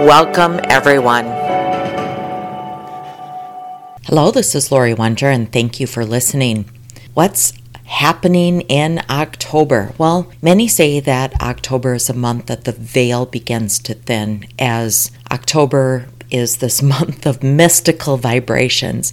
Welcome, everyone. Hello, this is Lori Wondra, and thank you for listening. What's happening in October? Well, many say that October is a month that the veil begins to thin, as October is this month of mystical vibrations.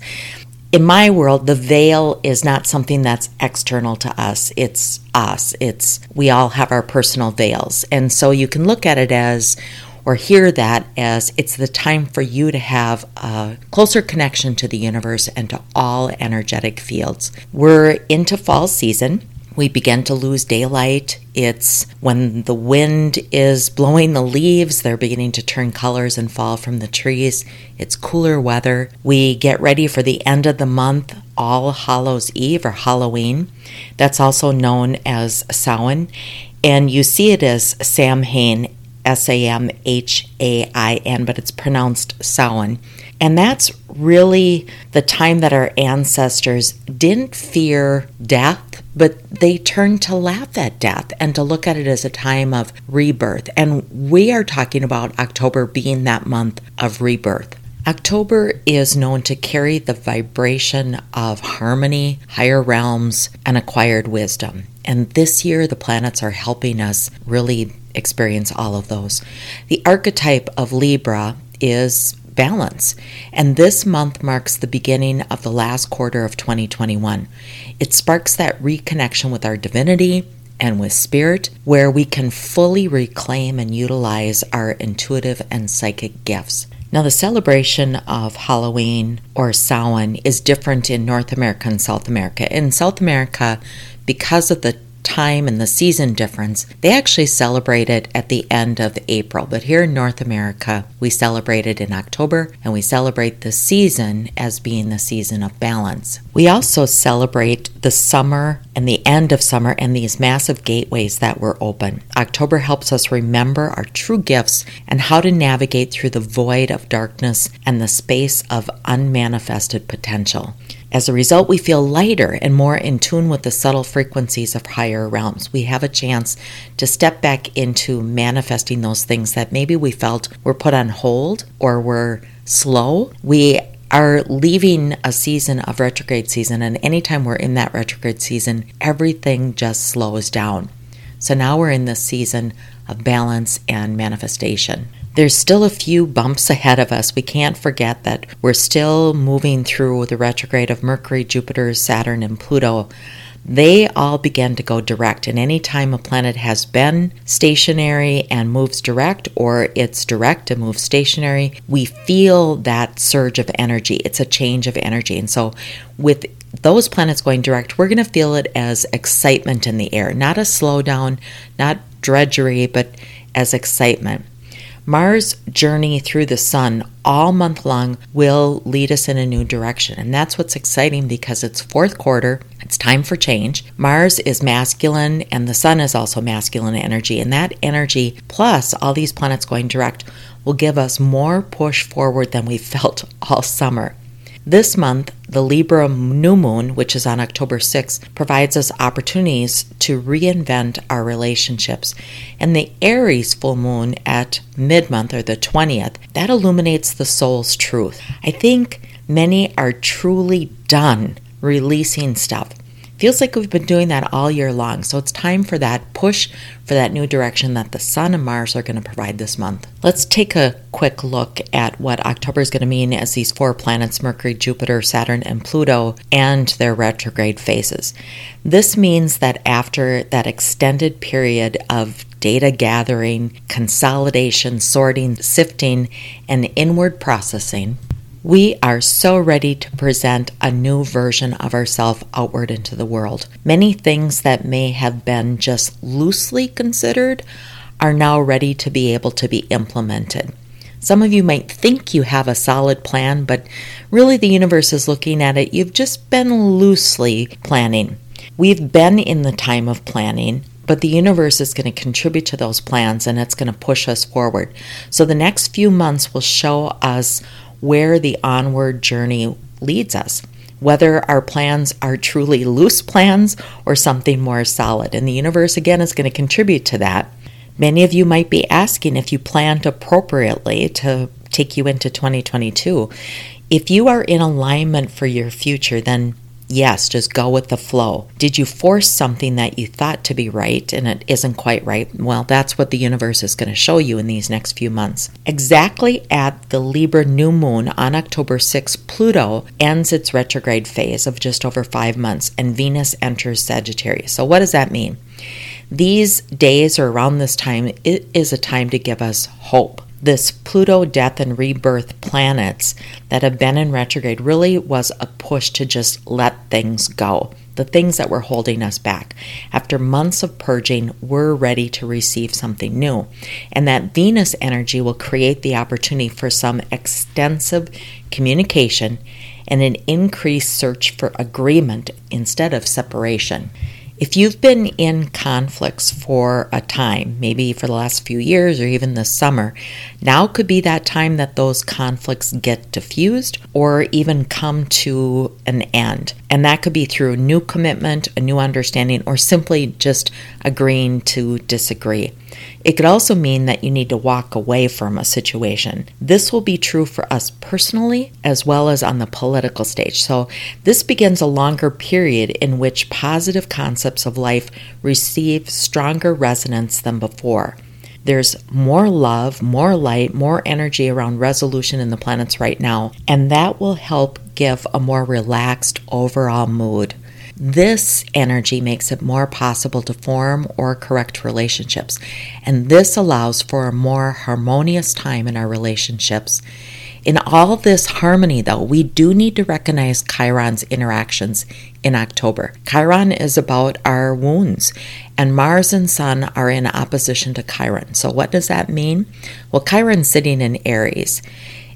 In my world, the veil is not something that's external to us. It's us. It's we all have our personal veils. And so you can look at it as or hear that as it's the time for you to have a closer connection to the universe and to all energetic fields. We're into fall season. We begin to lose daylight. It's when the wind is blowing the leaves, they're beginning to turn colors and fall from the trees. It's cooler weather. We get ready for the end of the month, All Hallows Eve or Halloween. That's also known as Samhain. And you see it as Samhain S A M H A I N, but it's pronounced Samhain. And that's really the time that our ancestors didn't fear death, but they turned to laugh at death and to look at it as a time of rebirth. And we are talking about October being that month of rebirth. October is known to carry the vibration of harmony, higher realms, and acquired wisdom. And this year, the planets are helping us really experience all of those. The archetype of Libra is balance, and this month marks the beginning of the last quarter of 2021. It sparks that reconnection with our divinity and with spirit, where we can fully reclaim and utilize our intuitive and psychic gifts. Now, the celebration of Halloween or Samhain is different in North America and South America. In South America, because of the time and the season difference, they actually celebrate it at the end of April. But here in North America, we celebrate it in October and we celebrate the season as being the season of balance. We also celebrate the summer and the end of summer and these massive gateways that were open. October helps us remember our true gifts and how to navigate through the void of darkness and the space of unmanifested potential. As a result, we feel lighter and more in tune with the subtle frequencies of higher realms. We have a chance to step back into manifesting those things that maybe we felt were put on hold or were slow. We are leaving a season of retrograde season, and anytime we're in that retrograde season, everything just slows down. So now we're in this season of balance and manifestation. There's still a few bumps ahead of us. We can't forget that we're still moving through the retrograde of Mercury, Jupiter, Saturn, and Pluto. They all begin to go direct, and anytime a planet has been stationary and moves direct, or it's direct and moves stationary, we feel that surge of energy. It's a change of energy. And so, with those planets going direct, we're going to feel it as excitement in the air, not a slowdown, not drudgery, but as excitement. Mars' journey through the sun all month long will lead us in a new direction. And that's what's exciting because it's fourth quarter, it's time for change. Mars is masculine and the sun is also masculine energy. And that energy, plus all these planets going direct, will give us more push forward than we felt all summer. This month, the Libra new moon, which is on October 6th, provides us opportunities to reinvent our relationships. And the Aries full moon at mid month or the 20th, that illuminates the soul's truth. I think many are truly done releasing stuff. Feels like we've been doing that all year long, so it's time for that push for that new direction that the Sun and Mars are going to provide this month. Let's take a quick look at what October is going to mean as these four planets Mercury, Jupiter, Saturn, and Pluto and their retrograde phases. This means that after that extended period of data gathering, consolidation, sorting, sifting, and inward processing, we are so ready to present a new version of ourselves outward into the world. Many things that may have been just loosely considered are now ready to be able to be implemented. Some of you might think you have a solid plan, but really the universe is looking at it. You've just been loosely planning. We've been in the time of planning, but the universe is going to contribute to those plans and it's going to push us forward. So the next few months will show us where the onward journey leads us whether our plans are truly loose plans or something more solid. And the universe, again, is going to contribute to that. Many of you might be asking if you planned appropriately to take you into 2022. If you are in alignment for your future, then yes, just go with the flow. Did you force something that you thought to be right and it isn't quite right? Well, that's what the universe is going to show you in these next few months. Exactly at the Libra new moon on October 6, Pluto ends its retrograde phase of just over five months and Venus enters Sagittarius. So, what does that mean? These days or around this time, it is a time to give us hope. This Pluto death and rebirth planets that have been in retrograde really was a push to just let things go. The things that were holding us back. After months of purging, we're ready to receive something new. And that Venus energy will create the opportunity for some extensive communication and an increased search for agreement instead of separation. If you've been in conflicts for a time, maybe for the last few years or even this summer, now could be that time that those conflicts get diffused or even come to an end. And that could be through a new commitment, a new understanding, or simply just agreeing to disagree. It could also mean that you need to walk away from a situation. This will be true for us personally as well as on the political stage. So, this begins a longer period in which positive concepts of life receive stronger resonance than before. There's more love, more light, more energy around resolution in the planets right now, and that will help give a more relaxed overall mood. This energy makes it more possible to form or correct relationships, and this allows for a more harmonious time in our relationships. In all this harmony, though, we do need to recognize Chiron's interactions in October. Chiron is about our wounds, and Mars and Sun are in opposition to Chiron. So, what does that mean? Well, Chiron's sitting in Aries.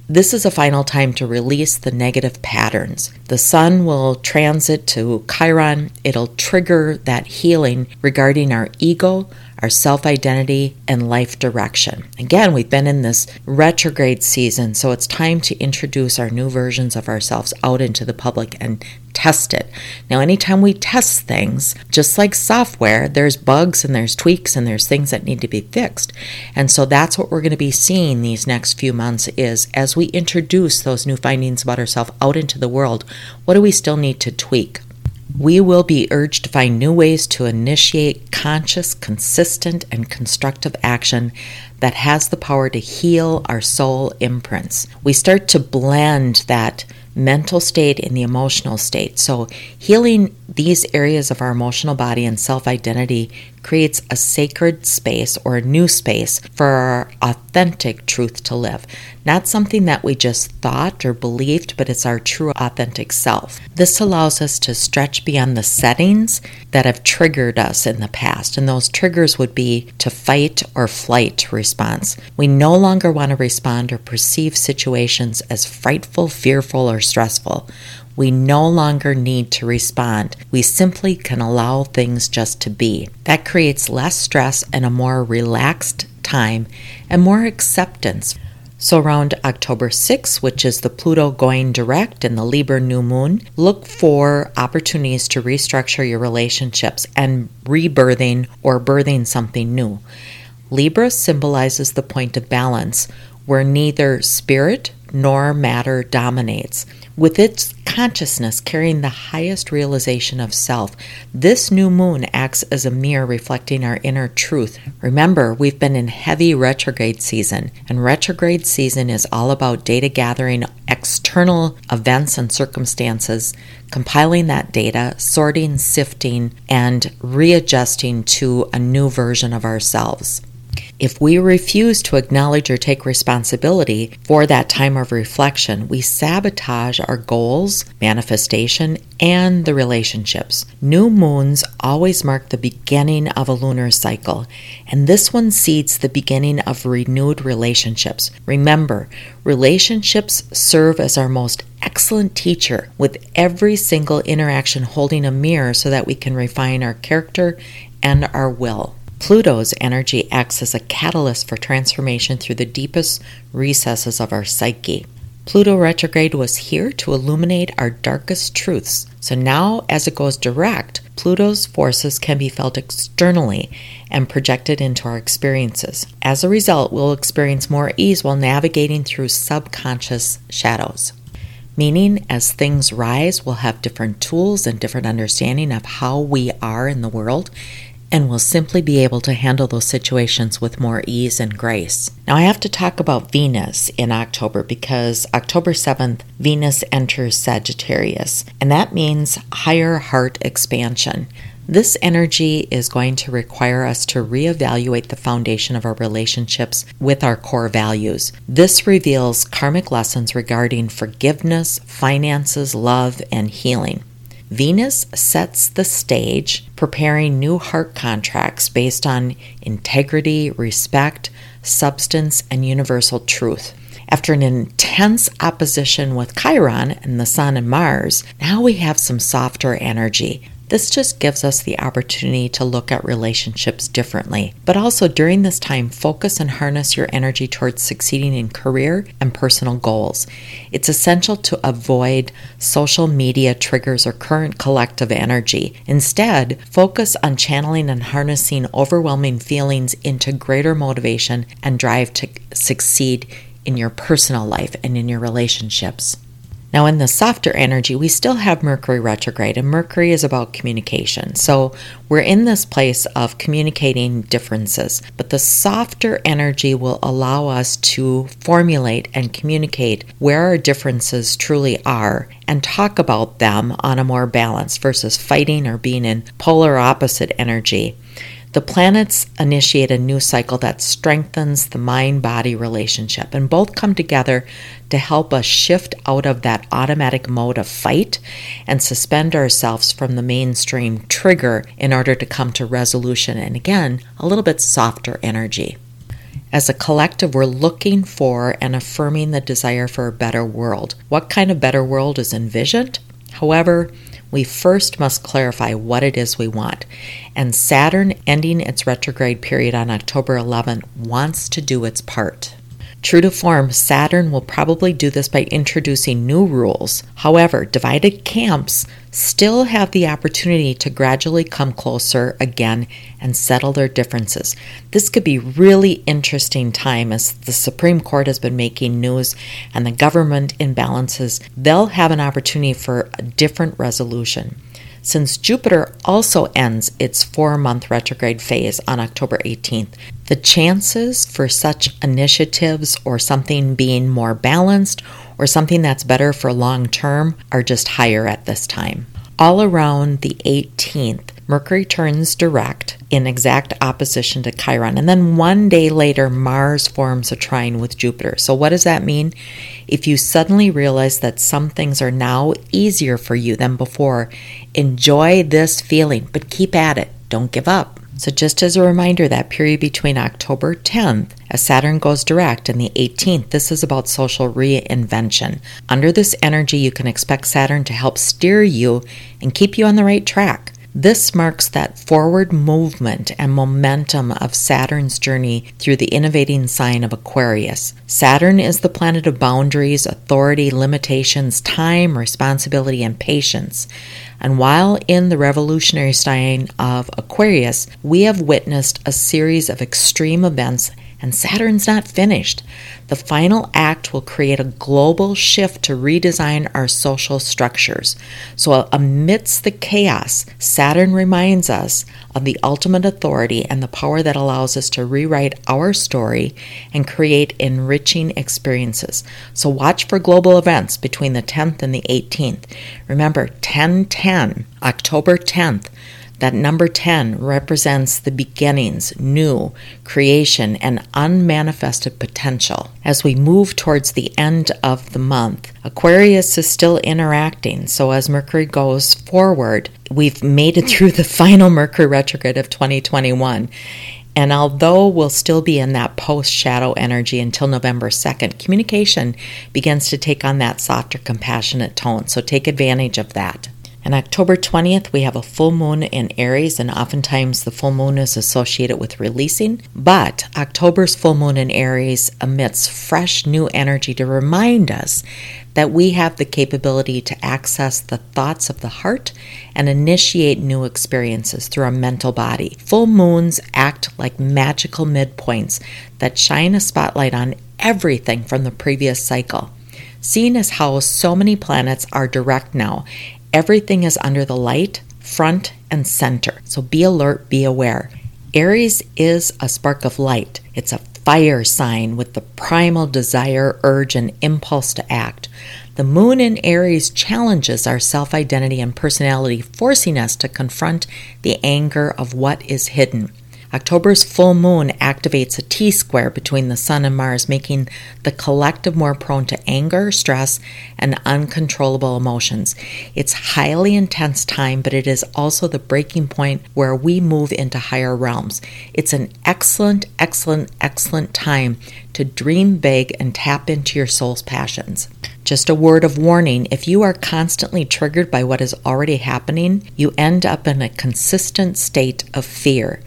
This is a final time to release the negative patterns. The sun will transit to Chiron. It'll trigger that healing regarding our ego, our self identity, and life direction. Again, we've been in this retrograde season, so it's time to introduce our new versions of ourselves out into the public and test it. Now, anytime we test things, just like software, there's bugs and there's tweaks and there's things that need to be fixed. And so that's what we're going to be seeing these next few months is as we introduce those new findings about ourselves out into the world, what do we still need to tweak? We will be urged to find new ways to initiate conscious, consistent, and constructive action that has the power to heal our soul imprints. We start to blend that mental state and the emotional state. So, healing these areas of our emotional body and self identity creates a sacred space or a new space for our authentic truth to live. Not something that we just thought or believed, but it's our true authentic self. This allows us to stretch beyond the settings that have triggered us in the past, and those triggers would be to fight or flight response. We no longer want to respond or perceive situations as frightful, fearful, or stressful. We no longer need to respond. We simply can allow things just to be. That creates less stress and a more relaxed time and more acceptance. So, around October 6th, which is the Pluto going direct and the Libra new moon, look for opportunities to restructure your relationships and rebirthing or birthing something new. Libra symbolizes the point of balance where neither spirit nor matter dominates. With its consciousness carrying the highest realization of self, this new moon acts as a mirror reflecting our inner truth. Remember, we've been in heavy retrograde season, and retrograde season is all about data gathering external events and circumstances, compiling that data, sorting, sifting, and readjusting to a new version of ourselves. If we refuse to acknowledge or take responsibility for that time of reflection, we sabotage our goals, manifestation, and the relationships. New moons always mark the beginning of a lunar cycle, and this one seeds the beginning of renewed relationships. Remember, relationships serve as our most excellent teacher, with every single interaction holding a mirror so that we can refine our character and our will. Pluto's energy acts as a catalyst for transformation through the deepest recesses of our psyche. Pluto retrograde was here to illuminate our darkest truths. So now, as it goes direct, Pluto's forces can be felt externally and projected into our experiences. As a result, we'll experience more ease while navigating through subconscious shadows. Meaning, as things rise, we'll have different tools and different understanding of how we are in the world and will simply be able to handle those situations with more ease and grace. Now, I have to talk about Venus in October because October 7th, Venus enters Sagittarius, and that means higher heart expansion. This energy is going to require us to reevaluate the foundation of our relationships with our core values. This reveals karmic lessons regarding forgiveness, finances, love, and healing. Venus sets the stage, preparing new heart contracts based on integrity, respect, substance, and universal truth. After an intense opposition with Chiron and the Sun and Mars, now we have some softer energy. This just gives us the opportunity to look at relationships differently. But also during this time, focus and harness your energy towards succeeding in career and personal goals. It's essential to avoid social media triggers or current collective energy. Instead, focus on channeling and harnessing overwhelming feelings into greater motivation and drive to succeed in your personal life and in your relationships. Now, in the softer energy, we still have Mercury retrograde, and Mercury is about communication. So we're in this place of communicating differences, but the softer energy will allow us to formulate and communicate where our differences truly are and talk about them on a more balanced versus fighting or being in polar opposite energy. The planets initiate a new cycle that strengthens the mind body relationship, and both come together to help us shift out of that automatic mode of fight and suspend ourselves from the mainstream trigger in order to come to resolution and again, a little bit softer energy. As a collective, we're looking for and affirming the desire for a better world. What kind of better world is envisioned? However, we first must clarify what it is we want. And Saturn, ending its retrograde period on October 11, wants to do its part. True to form, Saturn will probably do this by introducing new rules. However, divided camps still have the opportunity to gradually come closer again and settle their differences. This could be really interesting time as the Supreme Court has been making news and the government imbalances. They'll have an opportunity for a different resolution since Jupiter also ends its four month retrograde phase on October 18th. The chances for such initiatives or something being more balanced or something that's better for long term are just higher at this time. All around the 18th, Mercury turns direct in exact opposition to Chiron. And then one day later, Mars forms a trine with Jupiter. So, what does that mean? If you suddenly realize that some things are now easier for you than before, enjoy this feeling, but keep at it. Don't give up. So, just as a reminder, that period between October 10th, as Saturn goes direct, and the 18th, this is about social reinvention. Under this energy, you can expect Saturn to help steer you and keep you on the right track. This marks that forward movement and momentum of Saturn's journey through the innovating sign of Aquarius. Saturn is the planet of boundaries, authority, limitations, time, responsibility, and patience. And while in the revolutionary sign of Aquarius, we have witnessed a series of extreme events and Saturn's not finished. The final act will create a global shift to redesign our social structures. So, amidst the chaos, Saturn reminds us of the ultimate authority and the power that allows us to rewrite our story and create enriching experiences. So, watch for global events between the 10th and the 18th. Remember, 1010, October 10th That number 10 represents the beginnings, new, creation, and unmanifested potential. As we move towards the end of the month, Aquarius is still interacting. So as Mercury goes forward, we've made it through the final Mercury retrograde of 2021. And although we'll still be in that post shadow energy until November 2nd, communication begins to take on that softer, compassionate tone. So take advantage of that. And October 20th, we have a full moon in Aries, and oftentimes the full moon is associated with releasing. But October's full moon in Aries emits fresh new energy to remind us that we have the capability to access the thoughts of the heart and initiate new experiences through our mental body. Full moons act like magical midpoints that shine a spotlight on everything from the previous cycle. Seeing as how so many planets are direct now Everything is under the light, front and center. So be alert, be aware. Aries is a spark of light. It's a fire sign with the primal desire, urge, and impulse to act. The moon in Aries challenges our self identity and personality, forcing us to confront the anger of what is hidden. October's full moon activates a T square between the Sun and Mars, making the collective more prone to anger, stress, and uncontrollable emotions. It's highly intense time, but it is also the breaking point where we move into higher realms. It's an excellent, excellent, excellent time to dream big and tap into your soul's passions. Just a word of warning if you are constantly triggered by what is already happening, you end up in a consistent state of fear.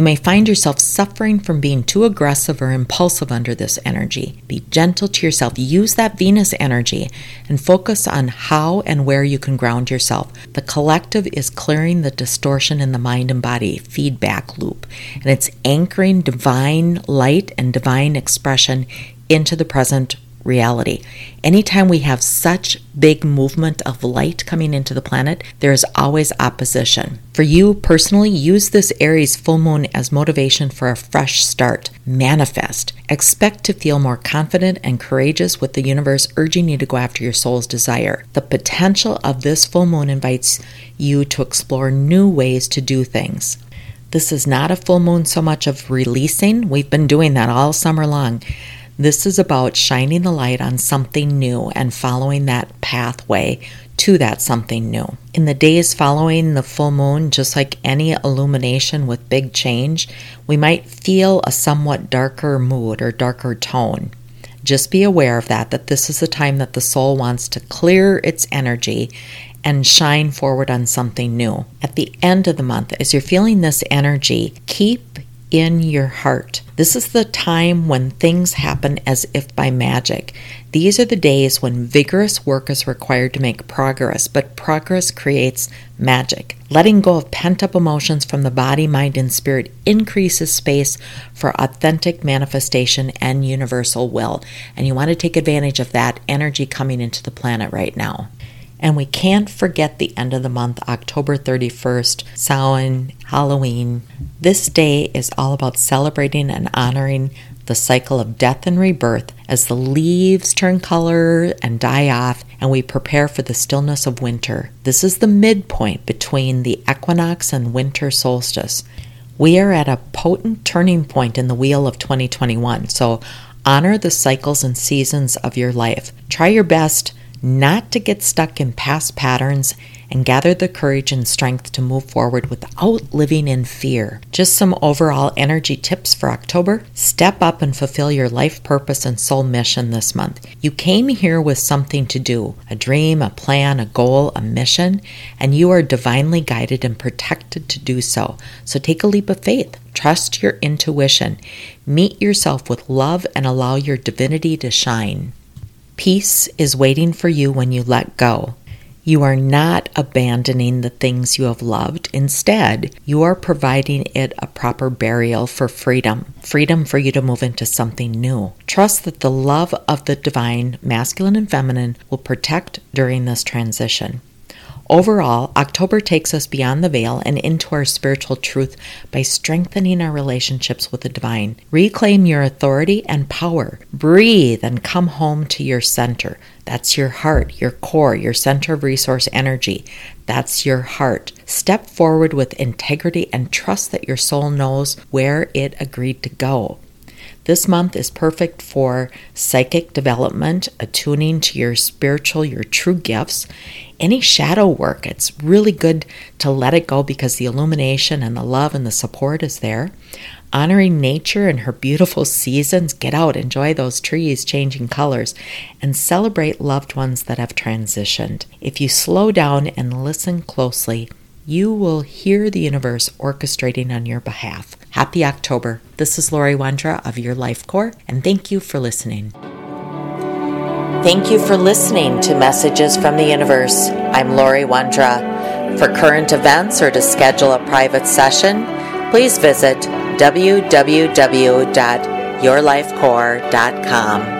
You may find yourself suffering from being too aggressive or impulsive under this energy. Be gentle to yourself. Use that Venus energy and focus on how and where you can ground yourself. The collective is clearing the distortion in the mind and body feedback loop, and it's anchoring divine light and divine expression into the present reality. Anytime we have such big movement of light coming into the planet, there is always opposition. For you personally, use this Aries full moon as motivation for a fresh start. Manifest. Expect to feel more confident and courageous with the universe urging you to go after your soul's desire. The potential of this full moon invites you to explore new ways to do things. This is not a full moon so much of releasing. We've been doing that all summer long. This is about shining the light on something new and following that pathway to that something new. In the days following the full moon, just like any illumination with big change, we might feel a somewhat darker mood or darker tone. Just be aware of that, that this is the time that the soul wants to clear its energy and shine forward on something new. At the end of the month, as you're feeling this energy, keep in your heart. This is the time when things happen as if by magic. These are the days when vigorous work is required to make progress, but progress creates magic. Letting go of pent up emotions from the body, mind, and spirit increases space for authentic manifestation and universal will. And you want to take advantage of that energy coming into the planet right now. And we can't forget the end of the month, October 31st, Samhain, Halloween. This day is all about celebrating and honoring the cycle of death and rebirth as the leaves turn color and die off and we prepare for the stillness of winter. This is the midpoint between the equinox and winter solstice. We are at a potent turning point in the wheel of 2021, so honor the cycles and seasons of your life. Try your best not to get stuck in past patterns and gather the courage and strength to move forward without living in fear. Just some overall energy tips for October. Step up and fulfill your life purpose and soul mission this month. You came here with something to do a dream, a plan, a goal, a mission, and you are divinely guided and protected to do so. So take a leap of faith. Trust your intuition. Meet yourself with love and allow your divinity to shine. Peace is waiting for you when you let go. You are not abandoning the things you have loved. Instead, you are providing it a proper burial for freedom, freedom for you to move into something new. Trust that the love of the divine, masculine and feminine, will protect during this transition. Overall, October takes us beyond the veil and into our spiritual truth by strengthening our relationships with the divine. Reclaim your authority and power. Breathe and come home to your center. That's your heart, your core, your center of resource energy. That's your heart. Step forward with integrity and trust that your soul knows where it agreed to go. This month is perfect for psychic development, attuning to your spiritual, your true gifts, any shadow work. It's really good to let it go because the illumination and the love and the support is there. Honoring nature and her beautiful seasons, get out, enjoy those trees changing colors, and celebrate loved ones that have transitioned. If you slow down and listen closely, you will hear the universe orchestrating on your behalf. Happy October. This is Lori Wondra of Your Life Core, and thank you for listening. Thank you for listening to Messages from the Universe. I'm Lori Wondra. For current events or to schedule a private session, please visit www.yourlifecore.com.